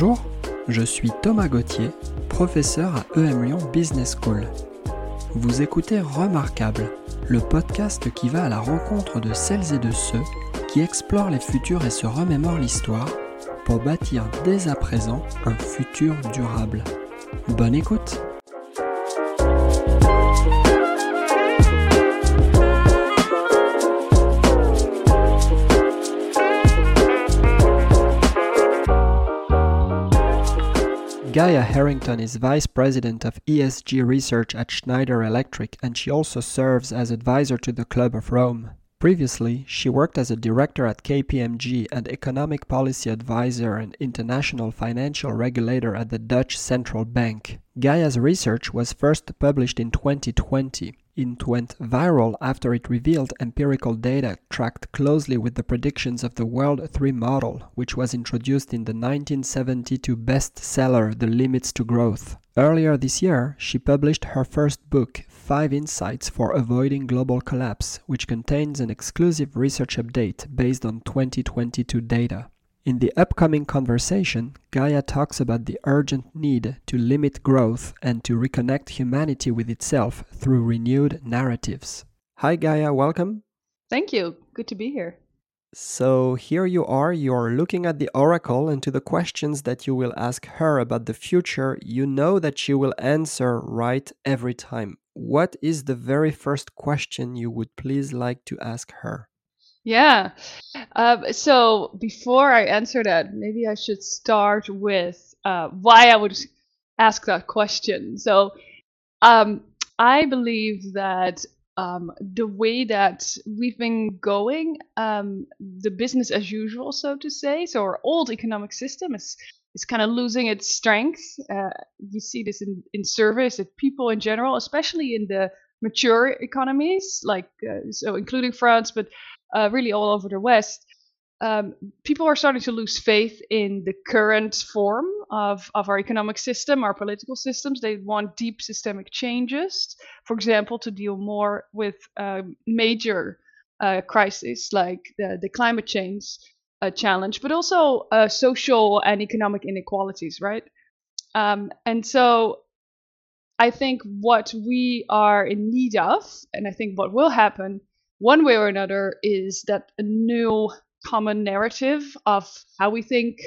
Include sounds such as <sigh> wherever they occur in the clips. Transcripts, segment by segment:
Bonjour, je suis Thomas Gauthier, professeur à EM Lyon Business School. Vous écoutez Remarquable, le podcast qui va à la rencontre de celles et de ceux qui explorent les futurs et se remémorent l'histoire pour bâtir dès à présent un futur durable. Bonne écoute Gaya Herrington is Vice President of ESG Research at Schneider Electric and she also serves as advisor to the Club of Rome. Previously, she worked as a director at KPMG and economic policy advisor and international financial regulator at the Dutch Central Bank. Gaya's research was first published in 2020. It went viral after it revealed empirical data tracked closely with the predictions of the World 3 model, which was introduced in the 1972 bestseller The Limits to Growth. Earlier this year, she published her first book, Five Insights for Avoiding Global Collapse, which contains an exclusive research update based on 2022 data. In the upcoming conversation, Gaya talks about the urgent need to limit growth and to reconnect humanity with itself through renewed narratives. Hi, Gaya, welcome. Thank you. Good to be here. So, here you are, you're looking at the oracle, and to the questions that you will ask her about the future, you know that she will answer right every time. What is the very first question you would please like to ask her? Yeah. Um, so before I answer that, maybe I should start with uh, why I would ask that question. So um, I believe that um, the way that we've been going, um, the business as usual, so to say, so our old economic system is is kind of losing its strength. Uh, you see this in, in surveys that people in general, especially in the mature economies, like uh, so including France, but uh, really all over the West, um, people are starting to lose faith in the current form of, of our economic system, our political systems. They want deep systemic changes, for example, to deal more with um, major uh, crises like the, the climate change uh, challenge, but also uh, social and economic inequalities, right? Um, and so I think what we are in need of, and I think what will happen one way or another is that a new common narrative of how we think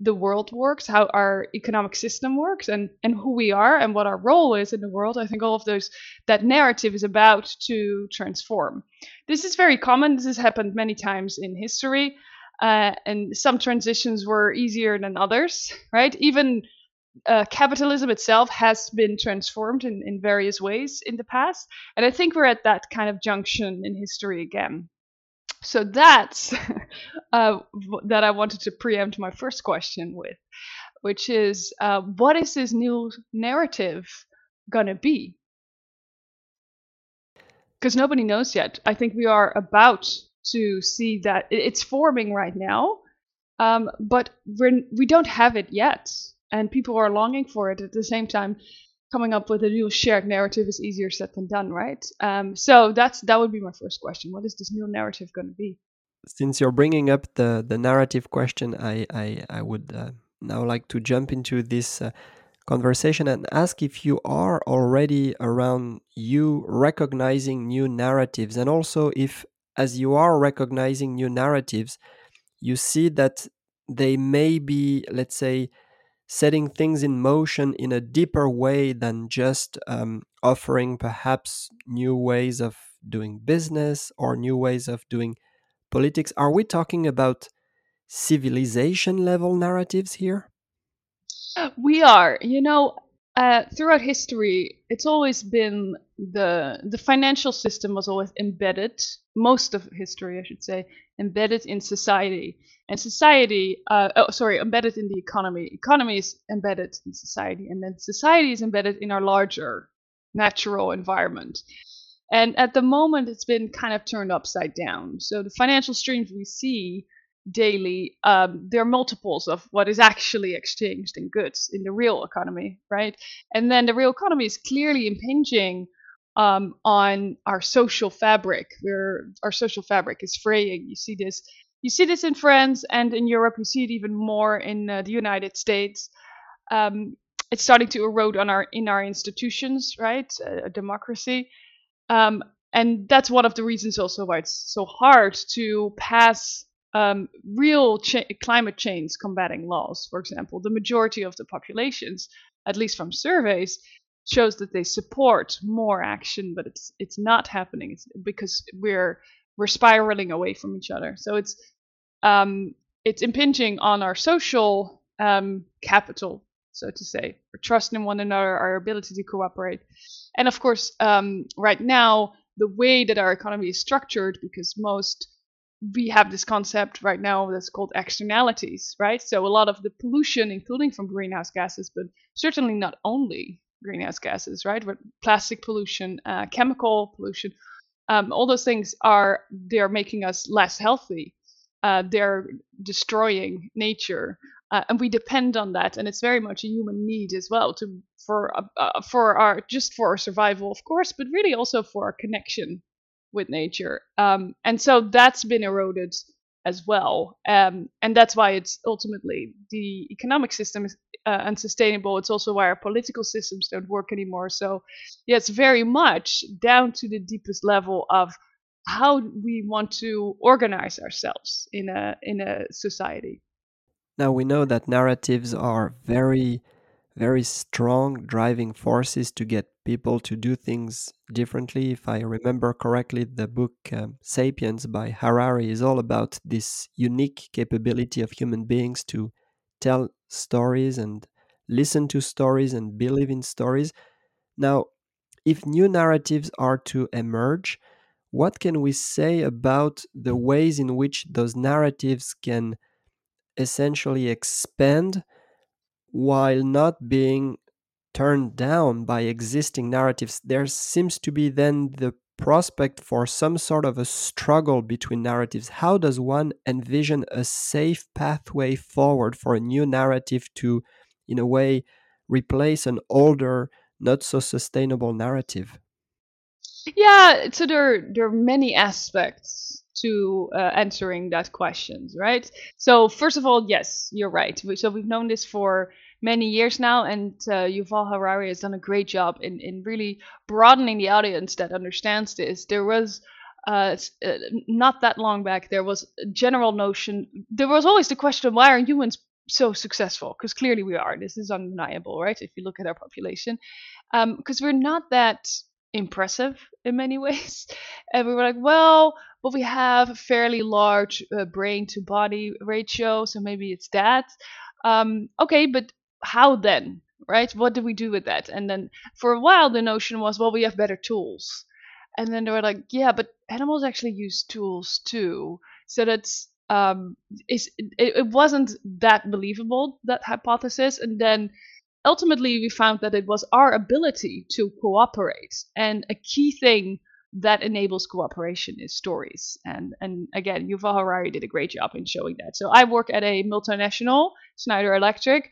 the world works, how our economic system works, and and who we are and what our role is in the world. I think all of those that narrative is about to transform. This is very common. This has happened many times in history, uh, and some transitions were easier than others. Right? Even uh, capitalism itself has been transformed in, in various ways in the past. And I think we're at that kind of junction in history again. So that's <laughs> uh, that I wanted to preempt my first question with, which is uh, what is this new narrative to be? Because nobody knows yet. I think we are about to see that it's forming right now, um, but we're, we don't have it yet and people are longing for it at the same time coming up with a new shared narrative is easier said than done right? Um, so that's that would be my first question. What is this new narrative going to be? Since you're bringing up the the narrative question i i, I would uh, now like to jump into this uh, conversation and ask if you are already around you recognizing new narratives and also if as you are recognizing new narratives you see that they may be let's say setting things in motion in a deeper way than just um, offering perhaps new ways of doing business or new ways of doing politics. Are we talking about civilization level narratives here? We are. You know, uh, throughout history, it's always been the the financial system was always embedded. Most of history, I should say, embedded in society, and society. Uh, oh, sorry, embedded in the economy. Economy is embedded in society, and then society is embedded in our larger natural environment. And at the moment, it's been kind of turned upside down. So the financial streams we see daily, um, they're multiples of what is actually exchanged in goods in the real economy, right? And then the real economy is clearly impinging um, on our social fabric, where our social fabric is fraying. You see this you see this in France and in Europe. You see it even more in uh, the United States. Um, it's starting to erode on our in our institutions, right? A, a democracy, um, and that's one of the reasons also why it's so hard to pass um, real cha- climate change combating laws. For example, the majority of the populations, at least from surveys, shows that they support more action, but it's it's not happening. It's because we're we're spiraling away from each other. So it's um, it's impinging on our social um, capital, so to say, our trust in one another, our ability to cooperate, and of course, um, right now the way that our economy is structured, because most we have this concept right now that's called externalities, right? So a lot of the pollution, including from greenhouse gases, but certainly not only greenhouse gases, right? But plastic pollution, uh, chemical pollution, um, all those things are they're making us less healthy. Uh, they're destroying nature, uh, and we depend on that. And it's very much a human need as well to for uh, uh for our just for our survival, of course, but really also for our connection with nature. Um, and so that's been eroded as well. Um, and that's why it's ultimately the economic system is uh, unsustainable. It's also why our political systems don't work anymore. So, yeah, it's very much down to the deepest level of how we want to organize ourselves in a in a society. Now we know that narratives are very very strong driving forces to get people to do things differently. If I remember correctly, the book um, Sapiens by Harari is all about this unique capability of human beings to tell stories and listen to stories and believe in stories. Now, if new narratives are to emerge, what can we say about the ways in which those narratives can essentially expand while not being turned down by existing narratives, there seems to be then the prospect for some sort of a struggle between narratives. How does one envision a safe pathway forward for a new narrative to, in a way, replace an older, not so sustainable narrative? Yeah, so there, there are many aspects to uh, answering that questions, right? So first of all, yes, you're right. So we've known this for many years now, and uh, Yuval Harari has done a great job in in really broadening the audience that understands this. There was. Uh, uh, not that long back, there was a general notion. There was always the question: Why are humans so successful? Because clearly we are. This is undeniable, right? If you look at our population, because um, we're not that impressive in many <laughs> ways. And we were like, well, but we have a fairly large uh, brain to body ratio, so maybe it's that. Um, okay, but how then? Right? What do we do with that? And then for a while, the notion was, well, we have better tools. And then they were like, yeah, but animals actually use tools too. So that's um, it, it wasn't that believable that hypothesis. And then ultimately we found that it was our ability to cooperate and a key thing that enables cooperation is stories and and again yuval harari did a great job in showing that so i work at a multinational schneider electric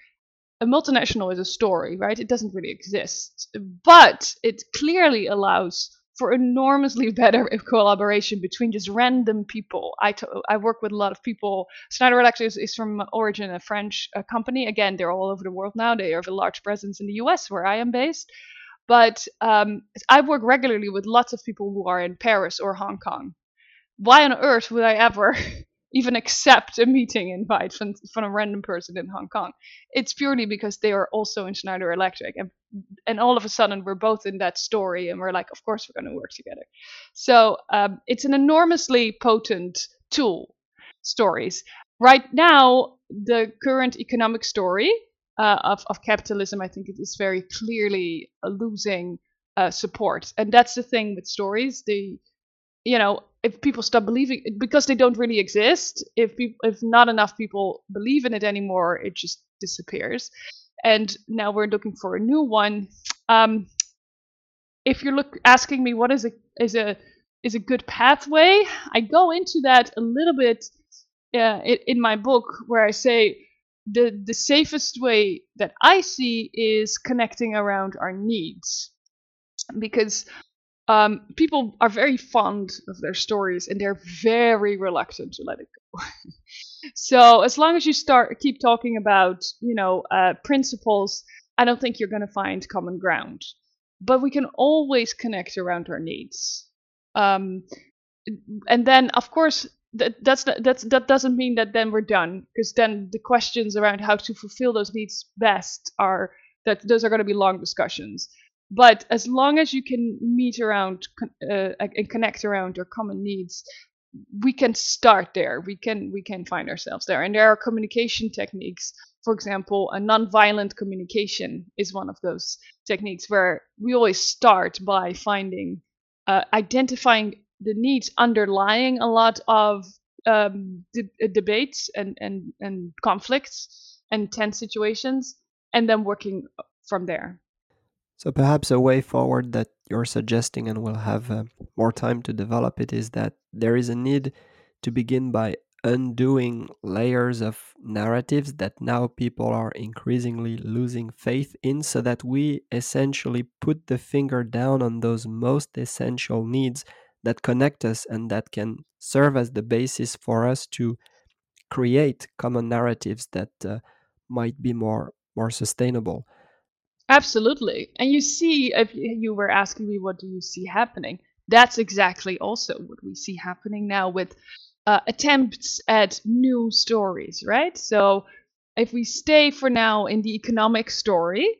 a multinational is a story right it doesn't really exist but it clearly allows for enormously <laughs> better collaboration between just random people. I, I work with a lot of people. Schneider Electric is, is from origin a French uh, company. Again, they're all over the world now. They have a large presence in the US, where I am based. But um, I work regularly with lots of people who are in Paris or Hong Kong. Why on earth would I ever <laughs> even accept a meeting invite from, from a random person in Hong Kong. It's purely because they are also in Schneider Electric, and and all of a sudden we're both in that story, and we're like, of course we're going to work together. So um, it's an enormously potent tool. Stories right now, the current economic story uh, of of capitalism, I think it is very clearly losing uh, support, and that's the thing with stories. The you know if people stop believing because they don't really exist if people if not enough people believe in it anymore it just disappears. And now we're looking for a new one. Um, if you're look asking me what is a is a is a good pathway i go into that a little bit uh, in my book where i say the the safest way that i see is connecting around our needs because um, people are very fond of their stories and they're very reluctant to let it go. <laughs> so as long as you start keep talking about you know uh, principles, I don't think you're going to find common ground. But we can always connect around our needs. Um, and then of course that that's that's that doesn't mean that then we're done because then the questions around how to fulfill those needs best are that those are going to be long discussions. But as long as you can meet around uh, and connect around your common needs we can start there. We can we can find ourselves there. And there are communication techniques. For example a nonviolent communication is one of those techniques where we always start by finding uh, identifying the needs underlying a lot of um, de- uh, debates and, and, and conflicts and tense situations, and then working from there. So perhaps a way forward that you're suggesting, and we'll have uh, more time to develop it, is that there is a need to begin by undoing layers of narratives that now people are increasingly losing faith in, so that we essentially put the finger down on those most essential needs that connect us and that can serve as the basis for us to create common narratives that uh, might be more more sustainable. Absolutely. And you see if you were asking me what do you see happening? That's exactly also what we see happening now with uh, attempts at new stories right? So if we stay for now in the economic story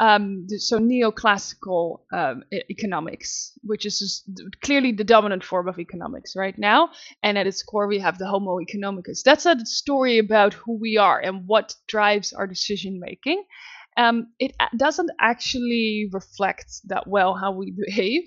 um, so neoclassical um, economics, which is just clearly the dominant form of economics right now. And at its core, we have the Homo economicus. That's a story about who we are and what drives our decision making. Um, it doesn't actually reflect that well how we behave.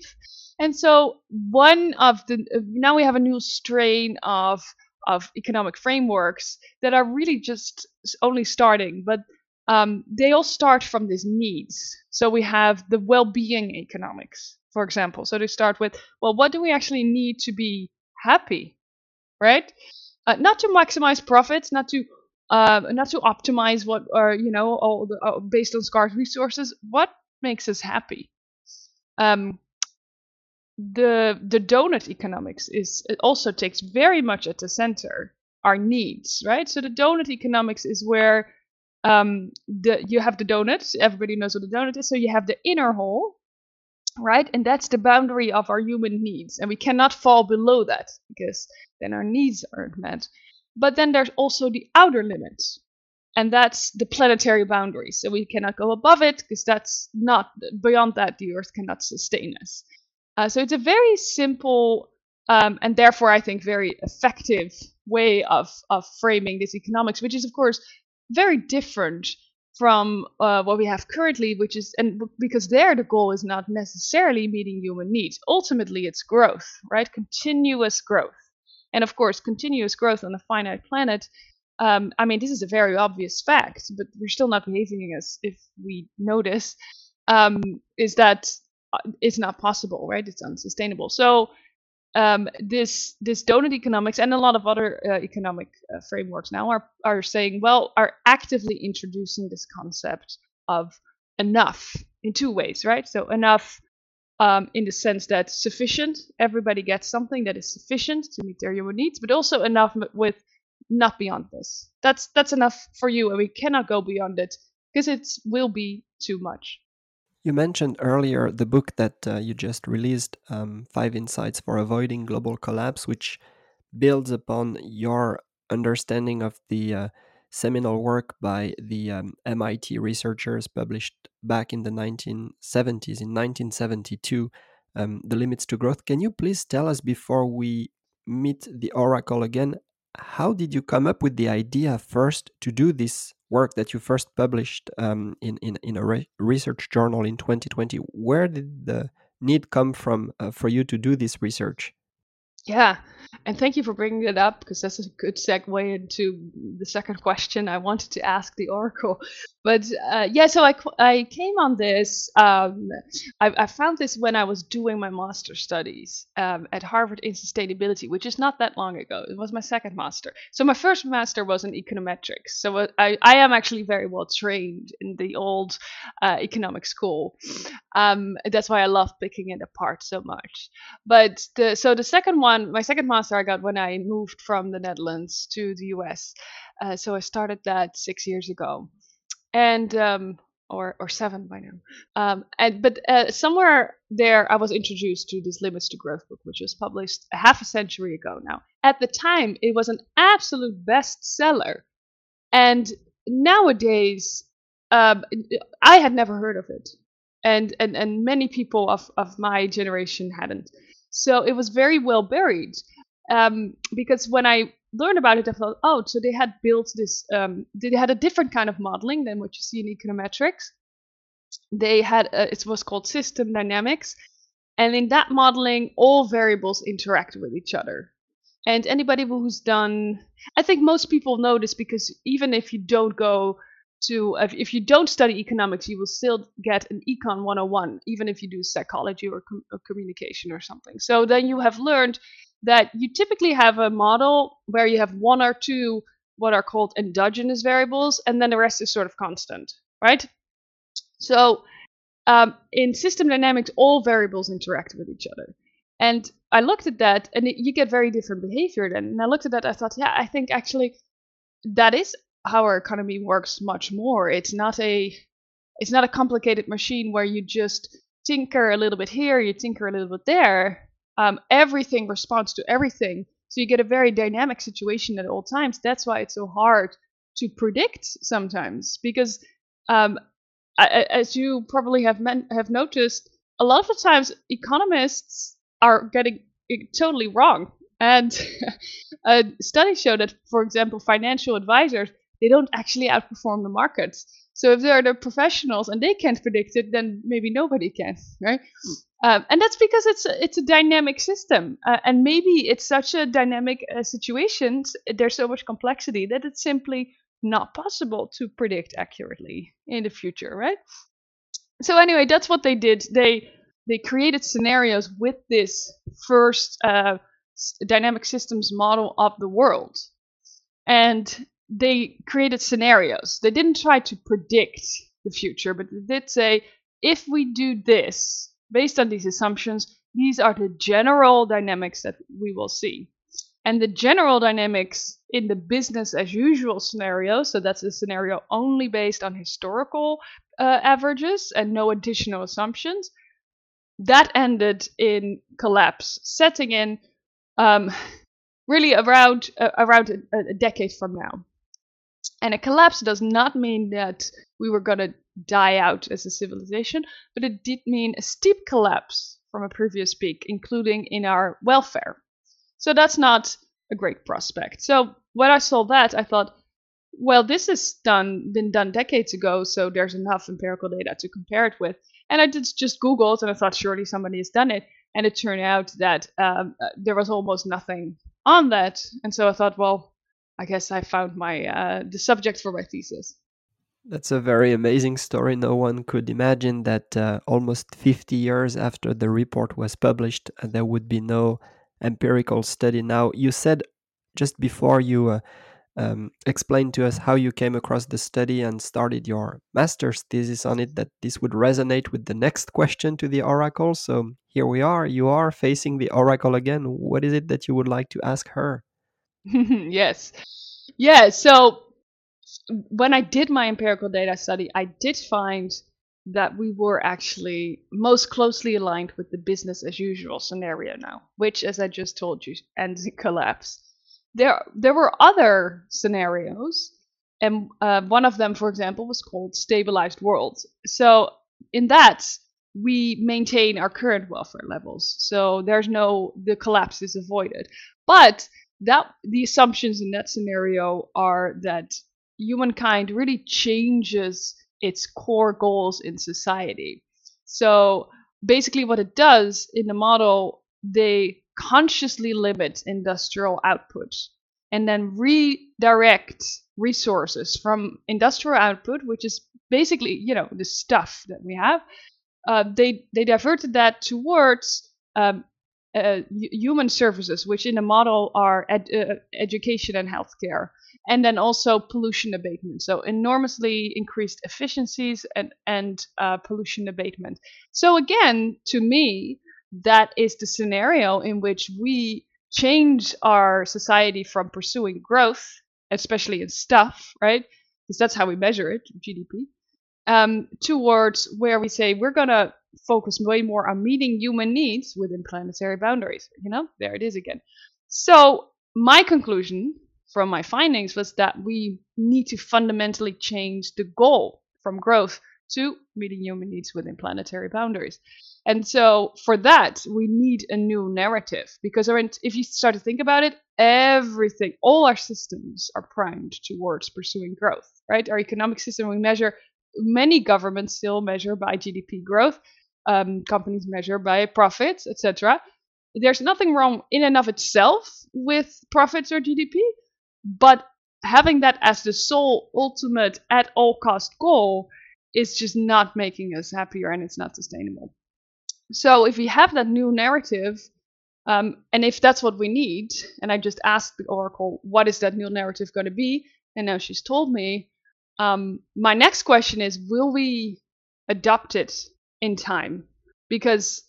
And so, one of the now we have a new strain of of economic frameworks that are really just only starting, but um, they all start from these needs. So we have the well-being economics, for example. So they start with, well, what do we actually need to be happy, right? Uh, not to maximize profits, not to uh, not to optimize what are you know all the, uh, based on scarce resources. What makes us happy? Um, the the donut economics is it also takes very much at the center our needs, right? So the donut economics is where um, the you have the donut. Everybody knows what a donut is. So you have the inner hole, right? And that's the boundary of our human needs, and we cannot fall below that because then our needs aren't met. But then there's also the outer limits, and that's the planetary boundary. So we cannot go above it because that's not beyond that the Earth cannot sustain us. Uh, so it's a very simple um, and therefore I think very effective way of of framing this economics, which is of course very different from uh, what we have currently, which is, and because there the goal is not necessarily meeting human needs. Ultimately, it's growth, right? Continuous growth. And of course, continuous growth on a finite planet. Um, I mean, this is a very obvious fact, but we're still not behaving as if we notice. Um, is that uh, it's not possible, right? It's unsustainable. So um, this this donut economics and a lot of other uh, economic uh, frameworks now are are saying well are actively introducing this concept of enough in two ways right? So enough um, in the sense that sufficient everybody gets something that is sufficient to meet their human needs but also enough with not beyond this. That's that's enough for you and we cannot go beyond it because it will be too much you mentioned earlier the book that uh, you just released, um, Five Insights for Avoiding Global Collapse, which builds upon your understanding of the uh, seminal work by the um, MIT researchers published back in the 1970s, in 1972, um, The Limits to Growth. Can you please tell us before we meet the oracle again, how did you come up with the idea first to do this work that you first published um, in, in, in a re research journal in 2020, where did the need come from uh, for you to do this research? Yeah, and thank you for bringing it up because that's a good segue into the second question I wanted to ask the Oracle. But uh, yeah, so I, I came on this. Um, I, I, found this when I was doing my master studies um, at Harvard in sustainability, which is not that long ago. It was my second master. So my first master was in econometrics. So uh, I, I am actually very well trained in the old uh, economic school. Um, that's why I love picking it apart so much. But the, so the second one, my second master, I got when I moved from the Netherlands to the US. Uh, so I started that six years ago and um, or or seven by now. Um, and but uh, somewhere there, I was introduced to this Limits to Growth book, which was published half a century ago now. At the time, it was an absolute bestseller, and nowadays, um, I had never heard of it, and and and many people of of my generation hadn't. So it was very well buried. Um, because when I learned about it, I thought, oh, so they had built this, um, they had a different kind of modeling than what you see in econometrics. They had, uh, it was called system dynamics. And in that modeling, all variables interact with each other. And anybody who's done, I think most people know this because even if you don't go to, if you don't study economics, you will still get an econ 101, even if you do psychology or, com- or communication or something. So then you have learned that you typically have a model where you have one or two what are called endogenous variables, and then the rest is sort of constant, right? So um, in system dynamics, all variables interact with each other. And I looked at that, and it, you get very different behavior then. And I looked at that, I thought, yeah, I think actually that is how our economy works much more. It's not a it's not a complicated machine where you just tinker a little bit here, you tinker a little bit there um, everything responds to everything. So you get a very dynamic situation at all times. That's why it's so hard to predict sometimes, because um, as you probably have men- have noticed, a lot of the times economists are getting it totally wrong. And <laughs> studies show that, for example, financial advisors they don't actually outperform the markets. So if they're the professionals and they can't predict it, then maybe nobody can, right? Um, and that's because it's a, it's a dynamic system, uh, and maybe it's such a dynamic uh, situation. There's so much complexity that it's simply not possible to predict accurately in the future, right? So anyway, that's what they did. They they created scenarios with this first uh, dynamic systems model of the world, and they created scenarios. They didn't try to predict the future, but they did say, if we do this, based on these assumptions, these are the general dynamics that we will see. And the general dynamics in the business as usual scenario, so that's a scenario only based on historical uh, averages and no additional assumptions, that ended in collapse, setting in um, really around uh, around a, a decade from now. And a collapse does not mean that we were going to die out as a civilization, but it did mean a steep collapse from a previous peak, including in our welfare. So that's not a great prospect. So when I saw that, I thought, well, this has done been done decades ago, so there's enough empirical data to compare it with. And I did just Googled, and I thought surely somebody has done it. And it turned out that um, uh, there was almost nothing on that. And so I thought, well, I guess I found my uh, the subject for my thesis. That's a very amazing story. No one could imagine that uh, almost 50 years after the report was published, uh, there would be no empirical study. Now, you said just before you uh, um, explained to us how you came across the study and started your master's thesis on it that this would resonate with the next question to the oracle. So here we are. You are facing the oracle again. What is it that you would like to ask her? <laughs> yes. Yeah, so when I did my empirical data study, I did find that we were actually most closely aligned with the business as usual scenario now, which, as I just told you, ends in collapse. There, there were other scenarios, and uh, one of them, for example, was called stabilized world. So, in that, we maintain our current welfare levels. So there's no the collapse is avoided. But that the assumptions in that scenario are that humankind really changes its core goals in society. So basically, what it does in the model, they consciously limit industrial output and then redirect resources from industrial output, which is basically you know the stuff that we have. Uh, they they diverted that towards um, uh, human services, which in the model are ed- uh, education and healthcare, and then also pollution abatement. So enormously increased efficiencies and and uh, pollution abatement. So again, to me, that is the scenario in which we change our society from pursuing growth, especially in stuff, right? Because that's how we measure it, GDP, um, towards where we say we're gonna focus way more on meeting human needs within planetary boundaries. You know, there it is again. So, my conclusion from my findings was that we need to fundamentally change the goal from growth to meeting human needs within planetary boundaries. And so, for that, we need a new narrative because if you start to think about it, everything, all our systems are primed towards pursuing growth, right? Our economic system, we measure, many governments still measure by GDP growth um, companies measure by profits, etc. There's nothing wrong in and of itself with profits or GDP, but having that as the sole ultimate at all cost goal is just not making us happier and it's not sustainable. So if we have that new narrative, um, and if that's what we need, and I just asked the Oracle, what is that new narrative going to be? And now she's told me. Um, my next question is, will we adopt it in time. Because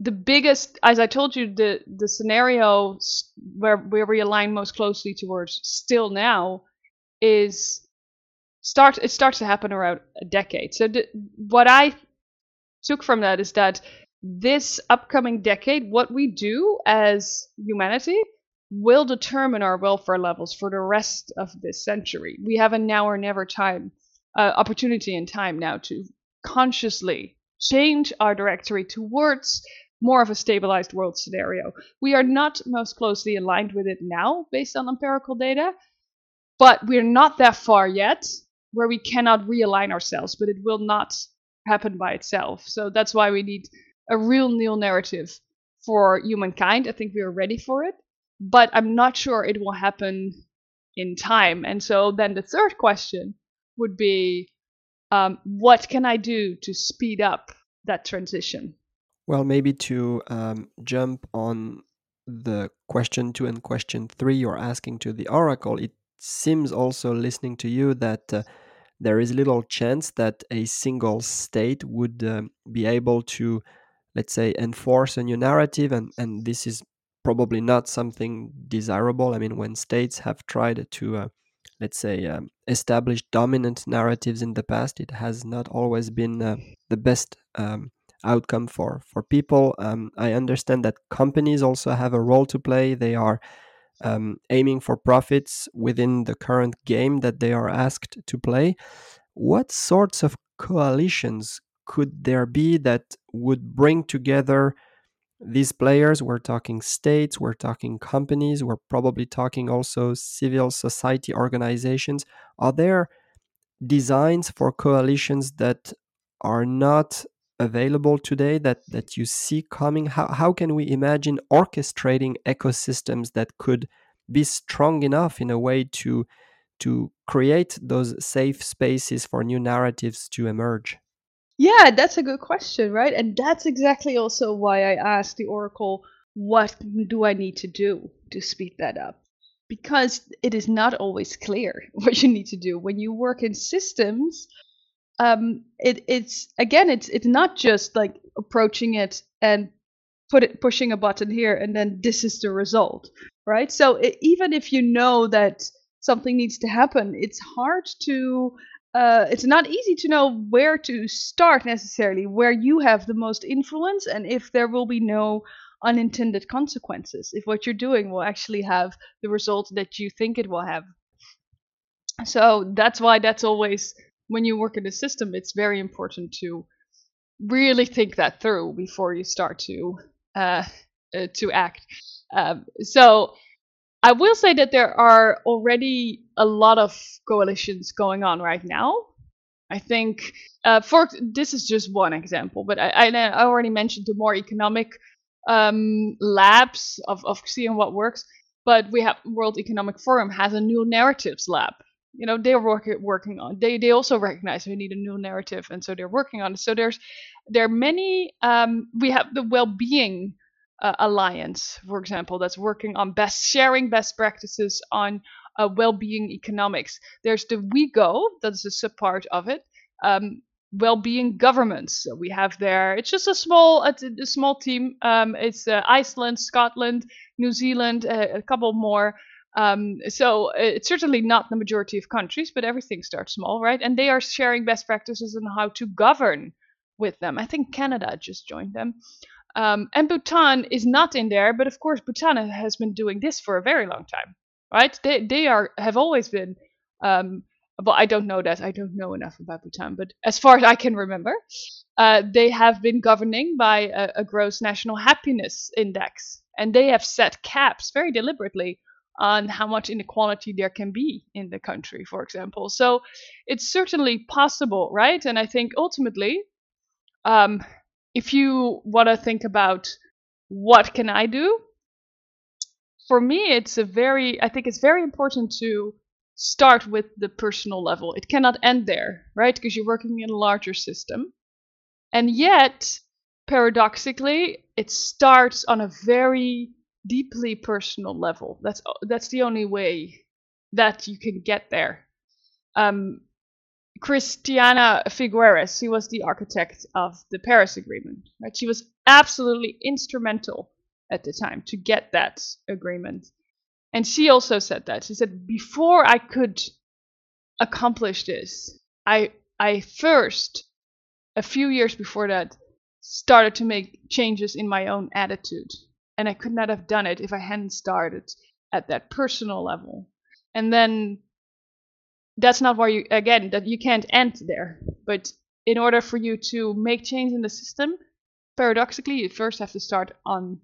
the biggest as i told you the the scenario where where we align most closely towards still now is start it starts to happen around a decade. So the, what i took from that is that this upcoming decade what we do as humanity will determine our welfare levels for the rest of this century. We have a now or never time uh, opportunity in time now to consciously change our directory towards more of a stabilized world scenario. We are not most closely aligned with it now based on empirical data, but we're not that far yet where we cannot realign ourselves, but it will not happen by itself. So that's why we need a real new narrative for humankind. I think we are ready for it, but I'm not sure it will happen in time. And so then the third question would be um, what can I do to speed up that transition? Well, maybe to um, jump on the question two and question three you're asking to the oracle, it seems also listening to you that uh, there is little chance that a single state would um, be able to, let's say, enforce a new narrative, and, and this is probably not something desirable. I mean, when states have tried to uh, let's say, um, established dominant narratives in the past, it has not always been uh, the best um, outcome for for people. Um, I understand that companies also have a role to play. They are um, aiming for profits within the current game that they are asked to play. What sorts of coalitions could there be that would bring together these players we're talking states we're talking companies we're probably talking also civil society organizations are there designs for coalitions that are not available today that that you see coming? How, how can we imagine orchestrating ecosystems that could be strong enough in a way to to create those safe spaces for new narratives to emerge yeah, that's a good question, right? And that's exactly also why I asked the Oracle, what do I need to do to speed that up? Because it is not always clear <laughs> what you need to do. When you work in systems, um, it, it's again, it's it's not just like approaching it and put it pushing a button here and then this is the result, right? So it, even if you know that something needs to happen, it's hard to uh, it's not easy to know where to start necessarily, where you have the most influence, and if there will be no unintended consequences, if what you're doing will actually have the result that you think it will have. So that's why that's always, when you work in a system, it's very important to really think that through before you start to uh, uh, to act. Um, so I will say that there are already a lot of coalitions going on right now. I think uh, for this is just one example, but I, I, I already mentioned the more economic um, labs of, of seeing what works. But we have World Economic Forum has a new narratives lab. You know, they're work, working on. They they also recognize we need a new narrative, and so they're working on it. So there's there are many. Um, we have the well-being uh, alliance, for example, that's working on best sharing best practices on uh, well-being economics. There's the WeGo, that's a subpart of it. Um, well-being governments. So we have there. It's just a small, a, a small team. Um, it's uh, Iceland, Scotland, New Zealand, uh, a couple more. Um, so uh, it's certainly not the majority of countries, but everything starts small, right? And they are sharing best practices on how to govern with them. I think Canada just joined them. Um, and Bhutan is not in there, but of course Bhutan has been doing this for a very long time, right? They they are have always been. Um, I don't know that. I don't know enough about Bhutan, but as far as I can remember, uh, they have been governing by a, a gross national happiness index, and they have set caps very deliberately on how much inequality there can be in the country, for example. So it's certainly possible, right? And I think ultimately, um, if you want to think about what can I do, for me, it's a very, I think it's very important to start with the personal level. It cannot end there, right? Because you're working in a larger system. And yet, paradoxically, it starts on a very deeply personal level. That's that's the only way that you can get there. Um, Christiana Figueres, she was the architect of the Paris Agreement. Right? She was absolutely instrumental at the time to get that agreement. And she also said that. She said, before I could accomplish this, I I first, a few years before that, started to make changes in my own attitude. And I could not have done it if I hadn't started at that personal level. And then that's not where you again that you can't end there but in order for you to make change in the system paradoxically you first have to start on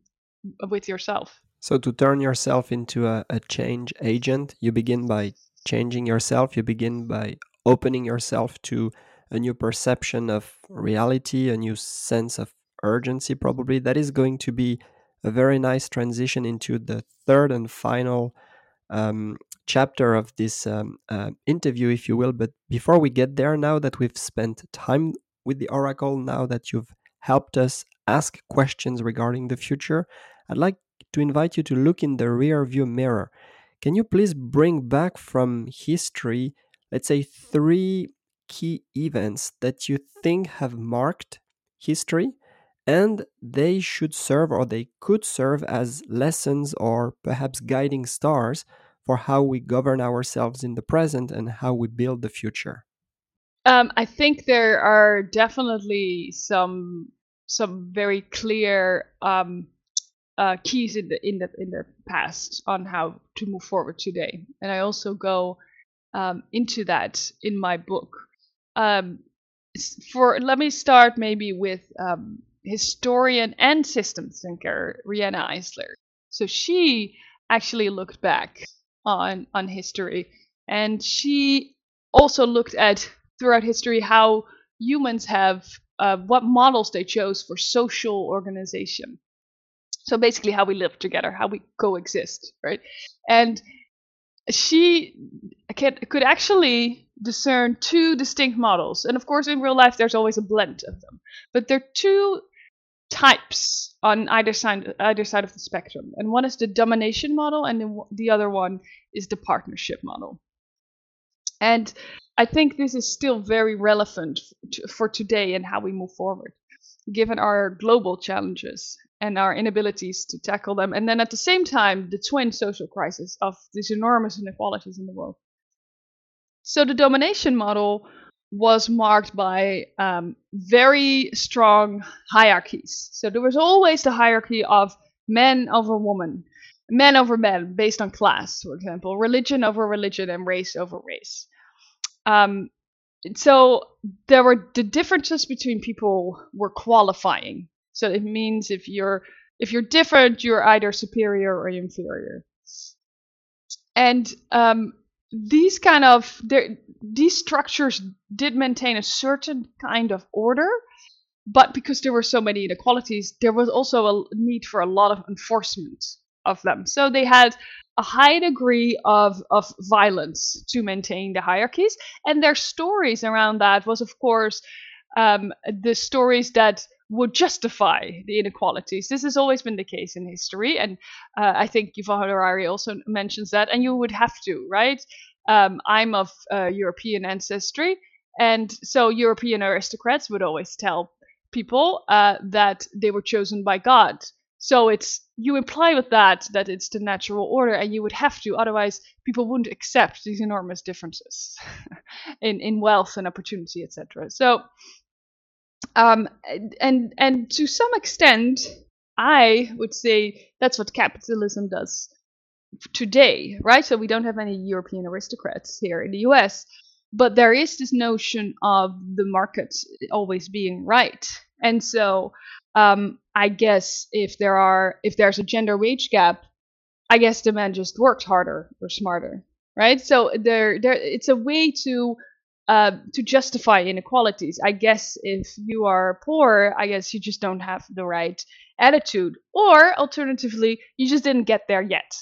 with yourself. So to turn yourself into a, a change agent you begin by changing yourself. You begin by opening yourself to a new perception of reality a new sense of urgency probably. That is going to be a very nice transition into the third and final um, chapter of this um, uh, interview, if you will. But before we get there, now that we've spent time with the Oracle, now that you've helped us ask questions regarding the future, I'd like to invite you to look in the rear view mirror. Can you please bring back from history, let's say, three key events that you think have marked history and they should serve or they could serve as lessons or perhaps guiding stars for how we govern ourselves in the present and how we build the future? Um, I think there are definitely some some very clear um, uh, keys in the in the in the past on how to move forward today, and I also go um, into that in my book. Um, for let me start maybe with um, historian and systems thinker Riane Eisler. So she actually looked back on on history, and she also looked at throughout history how humans have uh, what models they chose for social organization. So basically, how we live together, how we coexist, right? And she could actually discern two distinct models. And of course, in real life, there's always a blend of them. But there are two types on either side either side of the spectrum and one is the domination model and the, the other one is the partnership model and i think this is still very relevant for today and how we move forward given our global challenges and our inabilities to tackle them and then at the same time the twin social crisis of these enormous inequalities in the world so the domination model was marked by um, very strong hierarchies. So there was always the hierarchy of men over women, men over men, based on class, for example, religion over religion, and race over race. Um, so there were the differences between people were qualifying. So it means if you're if you're different, you're either superior or inferior. And um, these kind of these structures did maintain a certain kind of order but because there were so many inequalities, there was also a need for a lot of enforcement of them. So they had a high degree of, of violence to maintain the hierarchies. And their stories around that was, of course, um, the stories that would justify the inequalities. This has always been the case in history, and uh, I think Yuval Harari also mentions that. And you would have to, right? Um, I'm of uh, European ancestry, and so European aristocrats would always tell people uh, that they were chosen by God. So it's you imply with that that it's the natural order, and you would have to, otherwise people wouldn't accept these enormous differences <laughs> in in wealth and opportunity, etc. So um, and and to some extent, I would say that's what capitalism does today, right? So we don't have any European aristocrats here in the US, but there is this notion of the market always being right. And so um, I guess if there are if there's a gender wage gap, I guess the men just worked harder or smarter, right? So there there it's a way to uh, to justify inequalities. I guess if you are poor, I guess you just don't have the right attitude. Or alternatively, you just didn't get there yet,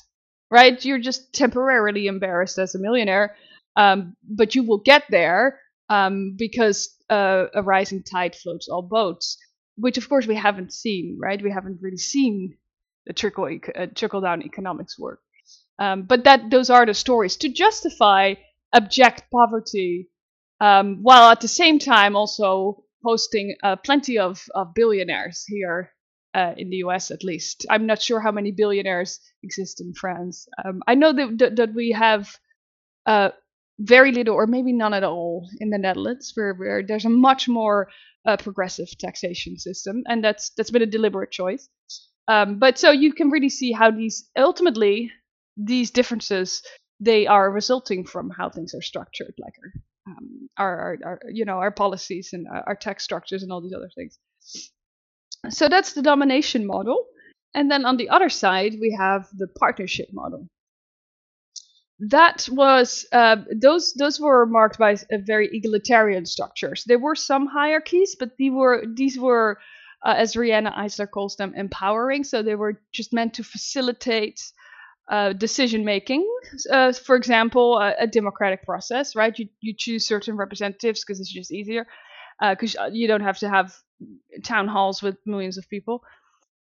right? You're just temporarily embarrassed as a millionaire, um, but you will get there um, because uh, a rising tide floats all boats, which of course we haven't seen, right? We haven't really seen the trickle uh, trickle down economics work. Um, but that those are the stories to justify abject poverty um, while at the same time also hosting uh, plenty of, of billionaires here uh, in the US at least. I'm not sure how many billionaires exist in France. Um, I know that, that, that we have uh, very little or maybe none at all in the Netherlands, where, where there's a much more uh, progressive taxation system, and that's that's been a deliberate choice. Um, but so you can really see how these ultimately these differences they are resulting from how things are structured, like our um, our, our, our, you know our policies and our tax structures and all these other things. So that's the domination model. And then on the other side, we have the partnership model. That was uh, those those were marked by very egalitarian structures. There were some hierarchies, but these were these were, uh, as Riane Eisler calls them, empowering. So they were just meant to facilitate uh, decision making. Uh, for example, a, a, democratic process, right? You you choose certain representatives because it's just easier, because uh, you don't have to have town halls with millions of people.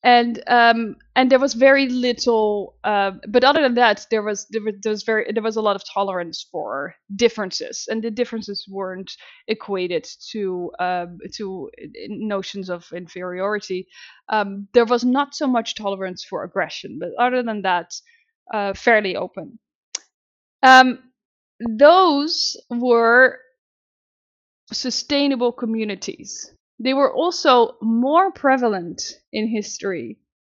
And um, and there was very little, uh, but other than that, there was, there was there was very there was a lot of tolerance for differences, and the differences weren't equated to um, to notions of inferiority. Um, there was not so much tolerance for aggression, but other than that, uh, fairly open. Um, those were sustainable communities. They were also more prevalent in history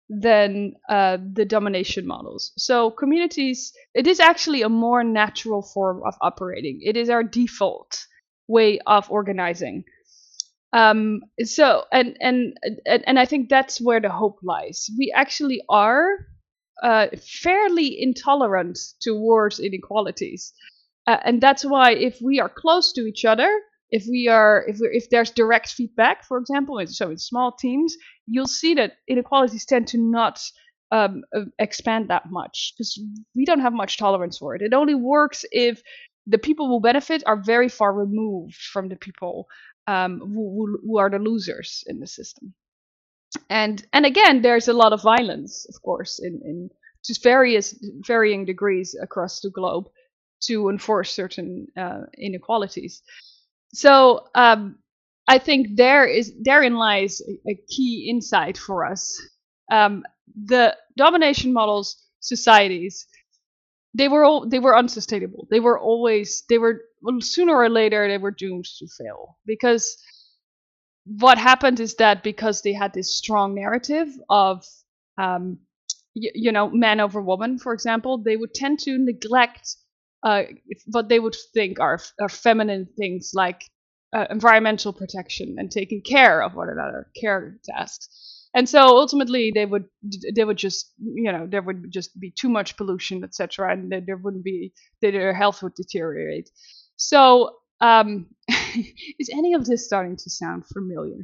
than uh, the domination models. So communities, it is actually a more natural form of operating. It is our default way of organizing. Um, so and and and and I think that's where the hope lies. We actually are uh, fairly intolerant towards inequalities. Uh, and that's why if we are close to each other, if we are if we if there's direct feedback, for example, so in small teams, you'll see that inequalities tend to not um, uh, expand that much because we don't have much tolerance for it. It only works if the people who benefit are very far removed from the people um, who, who are the losers in the system and and again there's a lot of violence of course in in just various varying degrees across the globe to enforce certain uh, inequalities so um, i think there is therein lies a, key insight for us. Um, the domination models societies they were all they were unsustainable. They were always they were well, sooner or later they were doomed to fail. Because what happened is that because they had this strong narrative of um, y- you know man over woman for example they would tend to neglect uh, what they would think are, are feminine things like uh, environmental protection and taking care of one another care tasks and so ultimately they would they would just you know there would just be too much pollution etc and there wouldn't be their health would deteriorate so um, <laughs> is any of this starting to sound familiar?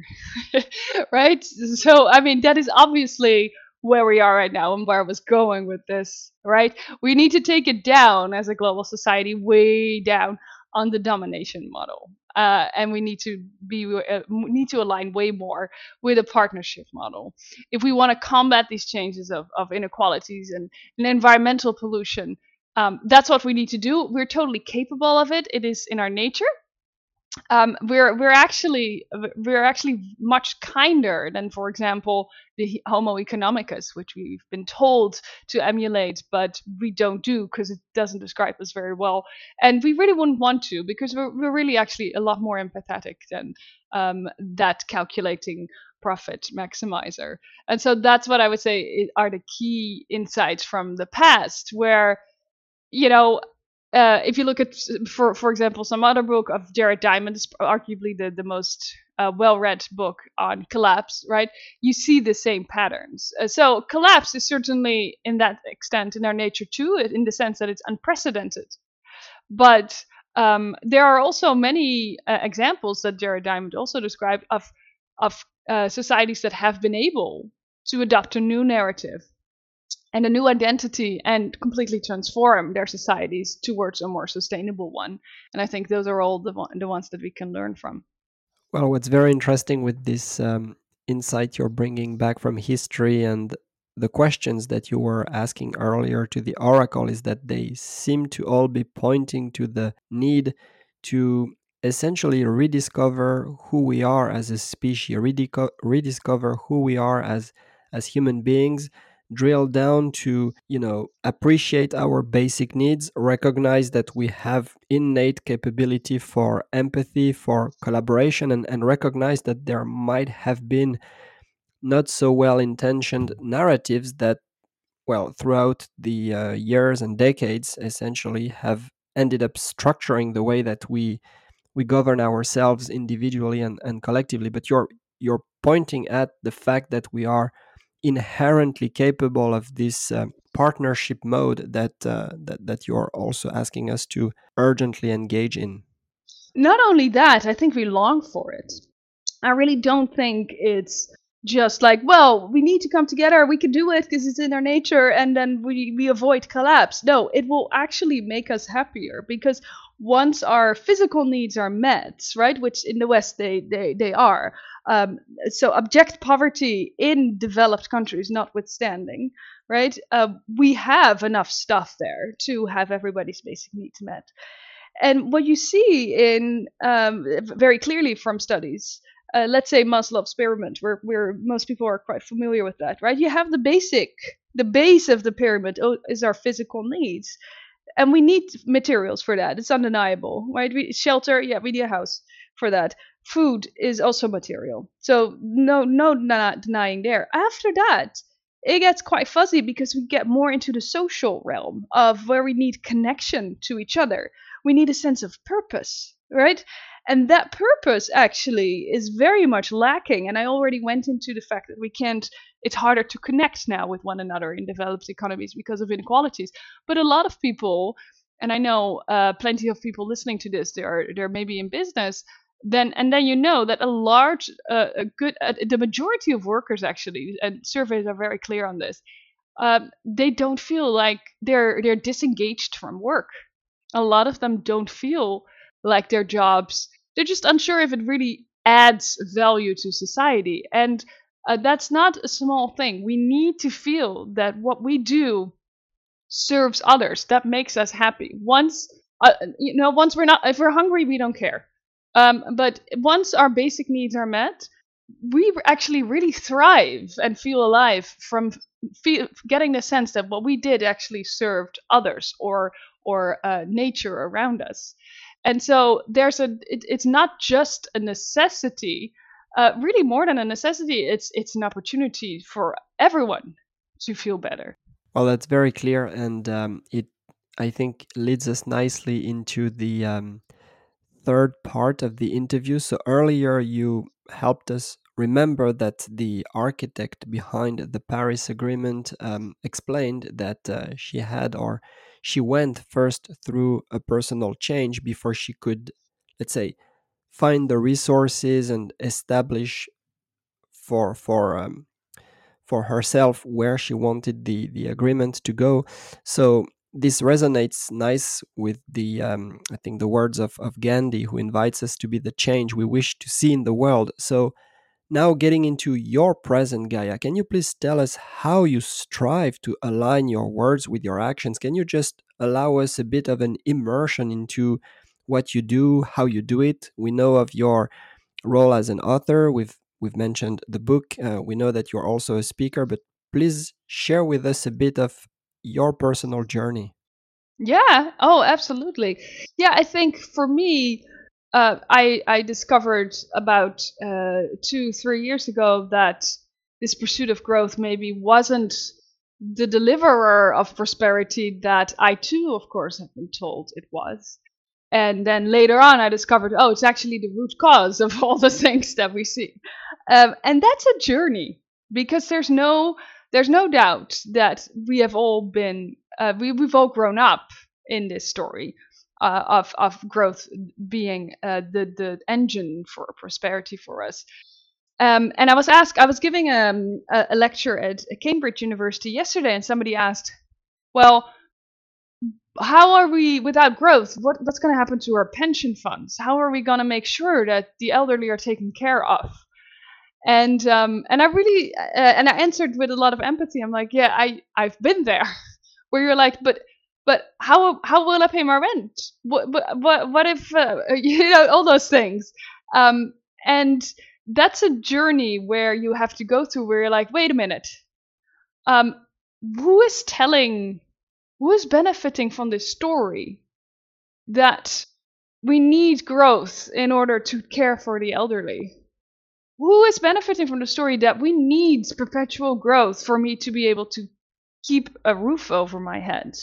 <laughs> right? So, I mean, that is obviously where we are right now and where I was going with this, right? We need to take it down as a global society, way down on the domination model. Uh, and we need to be uh, need to align way more with a partnership model if we want to combat these changes of, of inequalities and, and environmental pollution um, that's what we need to do we're totally capable of it it is in our nature um, we're we're actually we're actually much kinder than, for example, the Homo economicus, which we've been told to emulate, but we don't do because it doesn't describe us very well, and we really wouldn't want to because we're we're really actually a lot more empathetic than um, that calculating profit maximizer, and so that's what I would say are the key insights from the past, where you know uh, if you look at, for for example, some other book of Jared Diamond, arguably the the most uh, well-read book on collapse, right? You see the same patterns. Uh, so collapse is certainly, in that extent, in our nature too, in the sense that it's unprecedented. But um, there are also many uh, examples that Jared Diamond also described of of uh, societies that have been able to adopt a new narrative and a new identity and completely transform their societies towards a more sustainable one. And I think those are all the, the ones that we can learn from. Well, what's very interesting with this um, insight you're bringing back from history and the questions that you were asking earlier to the oracle is that they seem to all be pointing to the need to essentially rediscover who we are as a species, rediscover who we are as as human beings drill down to you know appreciate our basic needs recognize that we have innate capability for empathy for collaboration and, and recognize that there might have been not so well intentioned narratives that well throughout the uh, years and decades essentially have ended up structuring the way that we we govern ourselves individually and, and collectively. But you're you're pointing at the fact that we are inherently capable of this uh, partnership mode that, uh, that that you're also asking us to urgently engage in. Not only that, I think we long for it. I really don't think it's just like, well, we need to come together, we can do it because it's in our nature, and then we, we avoid collapse. No, it will actually make us happier because once our physical needs are met, right, which in the West they, they, they are, um, so abject poverty in developed countries notwithstanding, right, uh, we have enough stuff there to have everybody's basic needs met. And what you see in um, very clearly from studies uh, let's say Maslow's pyramid, where where most people are quite familiar with that, right? You have the basic, the base of the pyramid is our physical needs, and we need materials for that. It's undeniable, right? We, shelter, yeah, we need a house for that. Food is also material, so no no not denying there. After that, it gets quite fuzzy because we get more into the social realm of where we need connection to each other. We need a sense of purpose, right? And that purpose actually is very much lacking. And I already went into the fact that we can't, it's harder to connect now with one another in developed economies because of inequalities. But a lot of people, and I know uh, plenty of people listening to this, they're, they're maybe in business, then and then you know that a large, uh, a good, uh, the majority of workers actually, and surveys are very clear on this, um, they don't feel like they're they're disengaged from work. A lot of them don't feel like their jobs they're just unsure if it really adds value to society. And uh, that's not a small thing. We need to feel that what we do serves others. That makes us happy. Once, uh, you know, once we're not, if we're hungry, we don't care. Um, but once our basic needs are met, we actually really thrive and feel alive from feel, getting the sense that what we did actually served others or or uh, nature around us and so there's a it, it's not just a necessity uh, really more than a necessity it's it's an opportunity for everyone to feel better. Well that's very clear and um, it i think leads us nicely into the um, third part of the interview. So earlier you helped us remember that the architect behind the paris agreement um, explained that uh, she had or she went first through a personal change before she could let's say, find the resources and establish for for um, for herself where she wanted the the agreement to go. So this resonates nice with the um, I think the words of, of Gandhi, who invites us to be the change we wish to see in the world. So now getting into your present Gaya, can you please tell us how you strive to align your words with your actions? Can you just allow us a bit of an immersion into what you do, how you do it? We know of your role as an author. We've we've mentioned the book. Uh, we know that you're also a speaker, but please share with us a bit of your personal journey. Yeah. Oh, absolutely. Yeah, I think for me, uh, I I discovered about uh, two three years ago that this pursuit of growth maybe wasn't the deliverer of prosperity that I too, of course, have been told it was. And then later on, I discovered, oh, it's actually the root cause of <laughs> all the things that we see. Um, and that's a journey because there's no there's no doubt that we have all been uh, we, we've all grown up in this story uh, of of growth being uh, the the engine for prosperity for us. Um, and I was asked, I was giving um, a, a lecture at Cambridge University yesterday, and somebody asked, "Well, how are we without growth? What, what's going to happen to our pension funds? How are we going to make sure that the elderly are taken care of?" And um, and I really uh, and I answered with a lot of empathy. I'm like, "Yeah, I I've been there." <laughs> Where you're like, "But but how how will I pay my rent? What what what if uh, <laughs> you know all those things?" Um, and that's a journey where you have to go through where you're like, wait a minute, um, who is telling, who is benefiting from this story that we need growth in order to care for the elderly? Who is benefiting from the story that we need perpetual growth for me to be able to keep a roof over my head?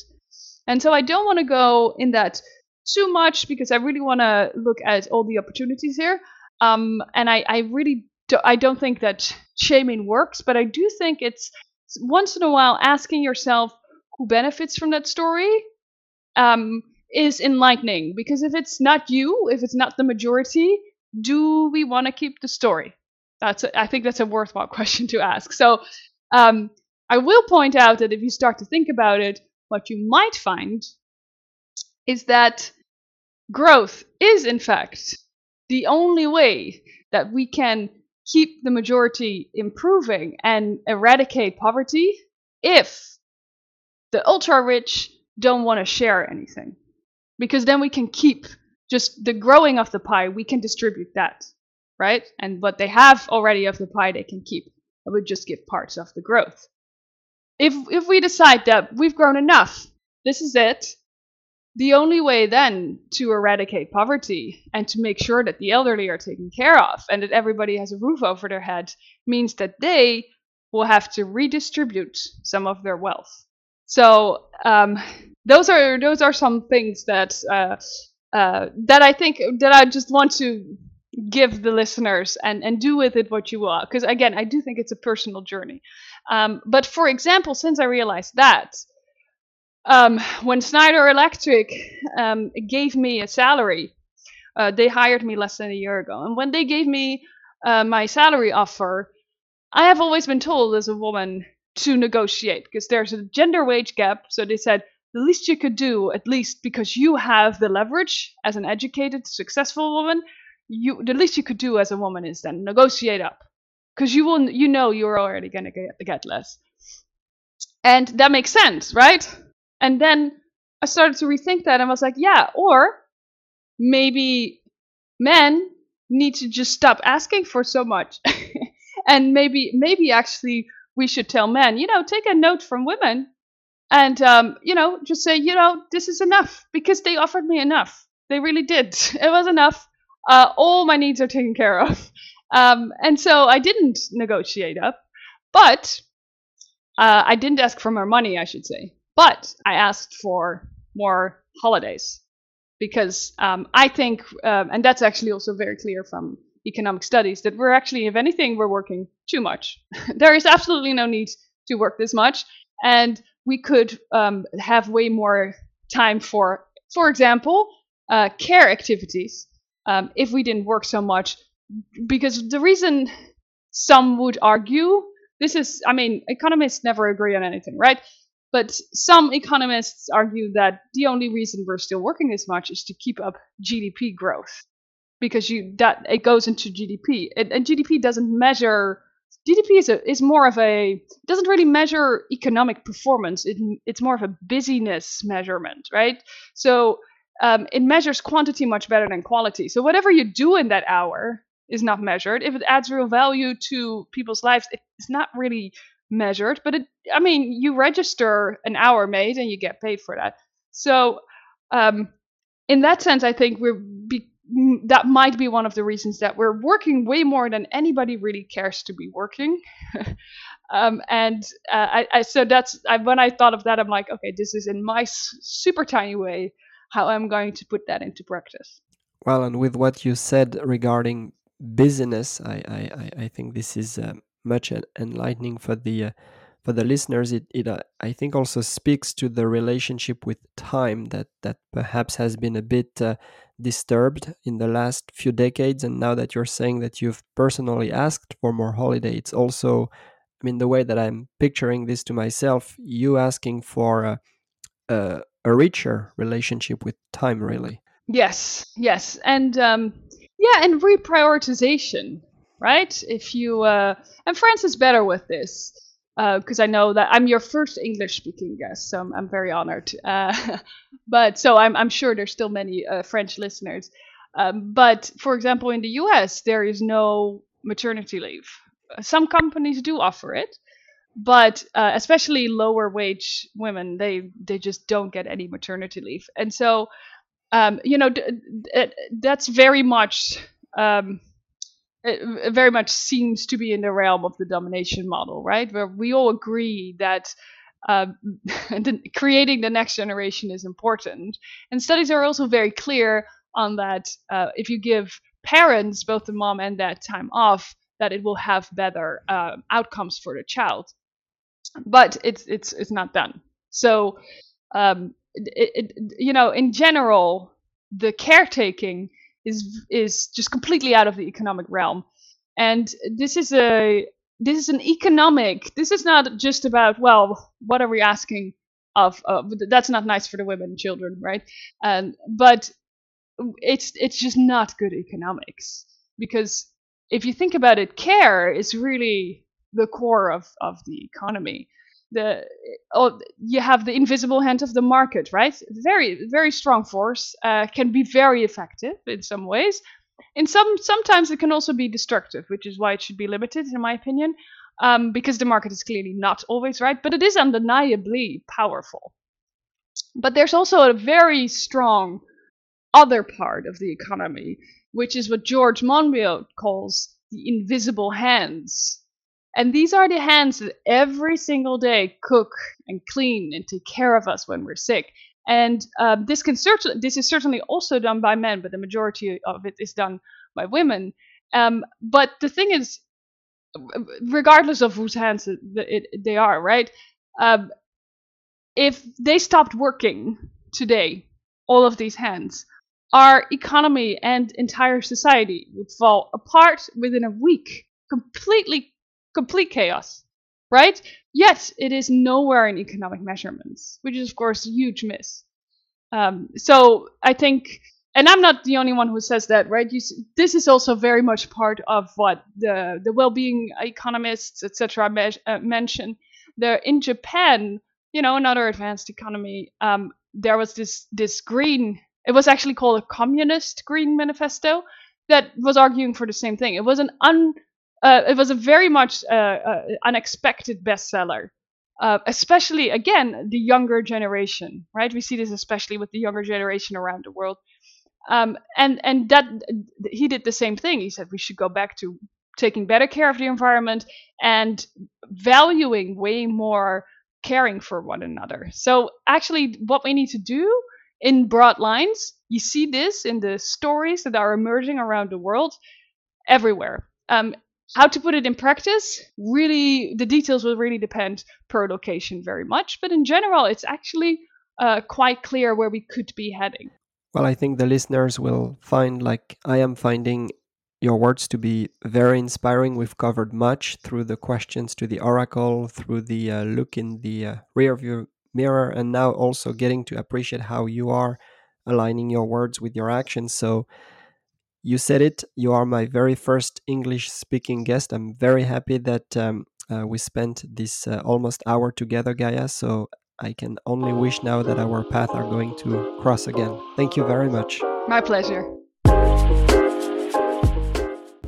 And so I don't want to go in that too much because I really want to look at all the opportunities here. Um, and I, I really do, I don't think that shaming works, but I do think it's once in a while asking yourself who benefits from that story um, is enlightening. Because if it's not you, if it's not the majority, do we want to keep the story? That's a, I think that's a worthwhile <laughs> question to ask. So um, I will point out that if you start to think about it, what you might find is that growth is in fact the only way that we can keep the majority improving and eradicate poverty if the ultra rich don't want to share anything. Because then we can keep just the growing of the pie, we can distribute that, right? And what they have already of the pie, they can keep. I would just give parts of the growth. If, if we decide that we've grown enough, this is it, the only way then to eradicate poverty and to make sure that the elderly are taken care of and that everybody has a roof over their head means that they will have to redistribute some of their wealth. So um, those are those are some things that uh, uh, that I think that I just want to give the listeners and and do with it what you will. Because again, I do think it's a personal journey. Um, but for example, since I realized that um, when Schneider Electric um, gave me a salary, uh, they hired me less than a year ago. And when they gave me uh, my salary offer, I have always been told as a woman to negotiate because there's a gender wage gap. So they said the least you could do, at least because you have the leverage as an educated, successful woman, you the least you could do as a woman is then negotiate up because you will you know you're already gonna get, get less. And that makes sense, right? And then I started to rethink that and I was like, yeah, or maybe men need to just stop asking for so much. <laughs> and maybe maybe actually we should tell men, you know, take a note from women and um, you know, just say, you know, this is enough because they offered me enough. They really did. <laughs> It was enough. Uh, all my needs are taken care of. Um, and so I didn't negotiate up, but uh, I didn't ask for more money, I should say. But I asked for more holidays because um, I think, um, and that's actually also very clear from economic studies, that we're actually, if anything, we're working too much. <laughs> there is absolutely no need to work this much, and we could um, have way more time for, for example, uh, care activities. um, if we didn't work so much. Because the reason some would argue this is, I mean, economists never agree on anything, right? But some economists argue that the only reason we're still working this much is to keep up GDP growth because you that it goes into GDP and, and GDP doesn't measure GDP is a, is more of a doesn't really measure economic performance. It, it's more of a busyness measurement, right? So um, it measures quantity much better than quality. So whatever you do in that hour is not measured. If it adds real value to people's lives, it's not really measured. But it, I mean, you register an hour made and you get paid for that. So um, in that sense, I think we're be, that might be one of the reasons that we're working way more than anybody really cares to be working. <laughs> um, and uh, I, I, so that's I, when I thought of that, I'm like, okay, this is in my super tiny way how I'm going to put that into practice. Well, and with what you said regarding business, I I, I think this is uh, much enlightening for the uh, for the listeners. It it uh, I think also speaks to the relationship with time that that perhaps has been a bit uh, disturbed in the last few decades. And now that you're saying that you've personally asked for more holiday, it's also I mean the way that I'm picturing this to myself, you asking for a, a a richer relationship with time really yes yes and um, yeah and reprioritization right if you uh, and france is better with this because uh, I know that I'm your first English speaking guest, so I'm, I'm very honored. Uh, <laughs> but so I'm, I'm sure there's still many uh, French listeners. Um, but for example, in the US, there is no maternity leave. Some companies do offer it, but uh, especially lower wage women they they just don't get any maternity leave and so um, you know that's very much um, it very much seems to be in the realm of the domination model right? Where we all agree that <laughs> the, creating the next generation is important. And studies are also very clear on that uh, if you give parents both the mom and dad time off that it will have better uh, outcomes for the child. But it's it's it's not done. So, um, it, you know, in general, the caretaking is is just completely out of the economic realm, and this is a this is an economic. This is not just about well, what are we asking of? That's not nice for the women and children, right? And but it's it's just not good economics because if you think about it, care is really the core of, of the economy. The oh, you have the invisible hand of the market, right? Very very strong force uh, can be very effective in some ways. In some sometimes it can also be destructive, which is why it should be limited, in my opinion, um, because the market is clearly not always right, but it is undeniably powerful. But there's also a very strong other part of the economy, which is what George Monbiot calls the invisible hands and these are the hands that every single day cook and clean and take care of us when we're sick. And um, this can certainly this is certainly also done by men, but the majority of it is done by women. Um, but the thing is, regardless of whose hands it, it, they are, right? Um, if they stopped working today, all of these hands, our economy and entire society would fall apart within a week, completely complete chaos, right? Yet it is nowhere in economic measurements, which is of course a huge miss. Um, so I think, and I'm not the only one who says that, right? You, this is also very much part of what the the well-being economists, etc., me- uh, mention. There in Japan, you know, another advanced economy. Um, there was this this green. It was actually called a communist green manifesto that was arguing for the same thing. It was an un uh, it was a very much uh, uh, unexpected bestseller. Uh, especially again the younger generation, right? We see this especially with the younger generation around the world. Um, and and that he did the same thing. He said we should go back to taking better care of the environment and valuing way more caring for one another. So actually, what we need to do in broad lines, you see this in the stories that are emerging around the world, everywhere. Um, how to put it in practice, really, the details will really depend per location very much. But in general, it's actually uh, quite clear where we could be heading. Well, I think the listeners will find, like I am finding, your words to be very inspiring. We've covered much through the questions to the oracle, through the uh, look in the uh, rear view mirror, and now also getting to appreciate how you are aligning your words with your actions. So, you said it, you are my very first English speaking guest. I'm very happy that um, uh, we spent this uh, almost hour together, Gaya. So, I can only wish now that our paths are going to cross again. Thank you very much. My pleasure.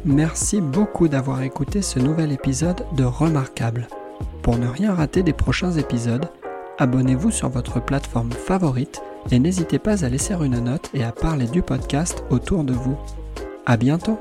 Merci beaucoup d'avoir écouté ce nouvel épisode de Remarquable. Pour ne rien rater des prochains épisodes, abonnez-vous sur votre plateforme favorite et n'hésitez pas à laisser une note et à parler du podcast autour de vous. À bientôt!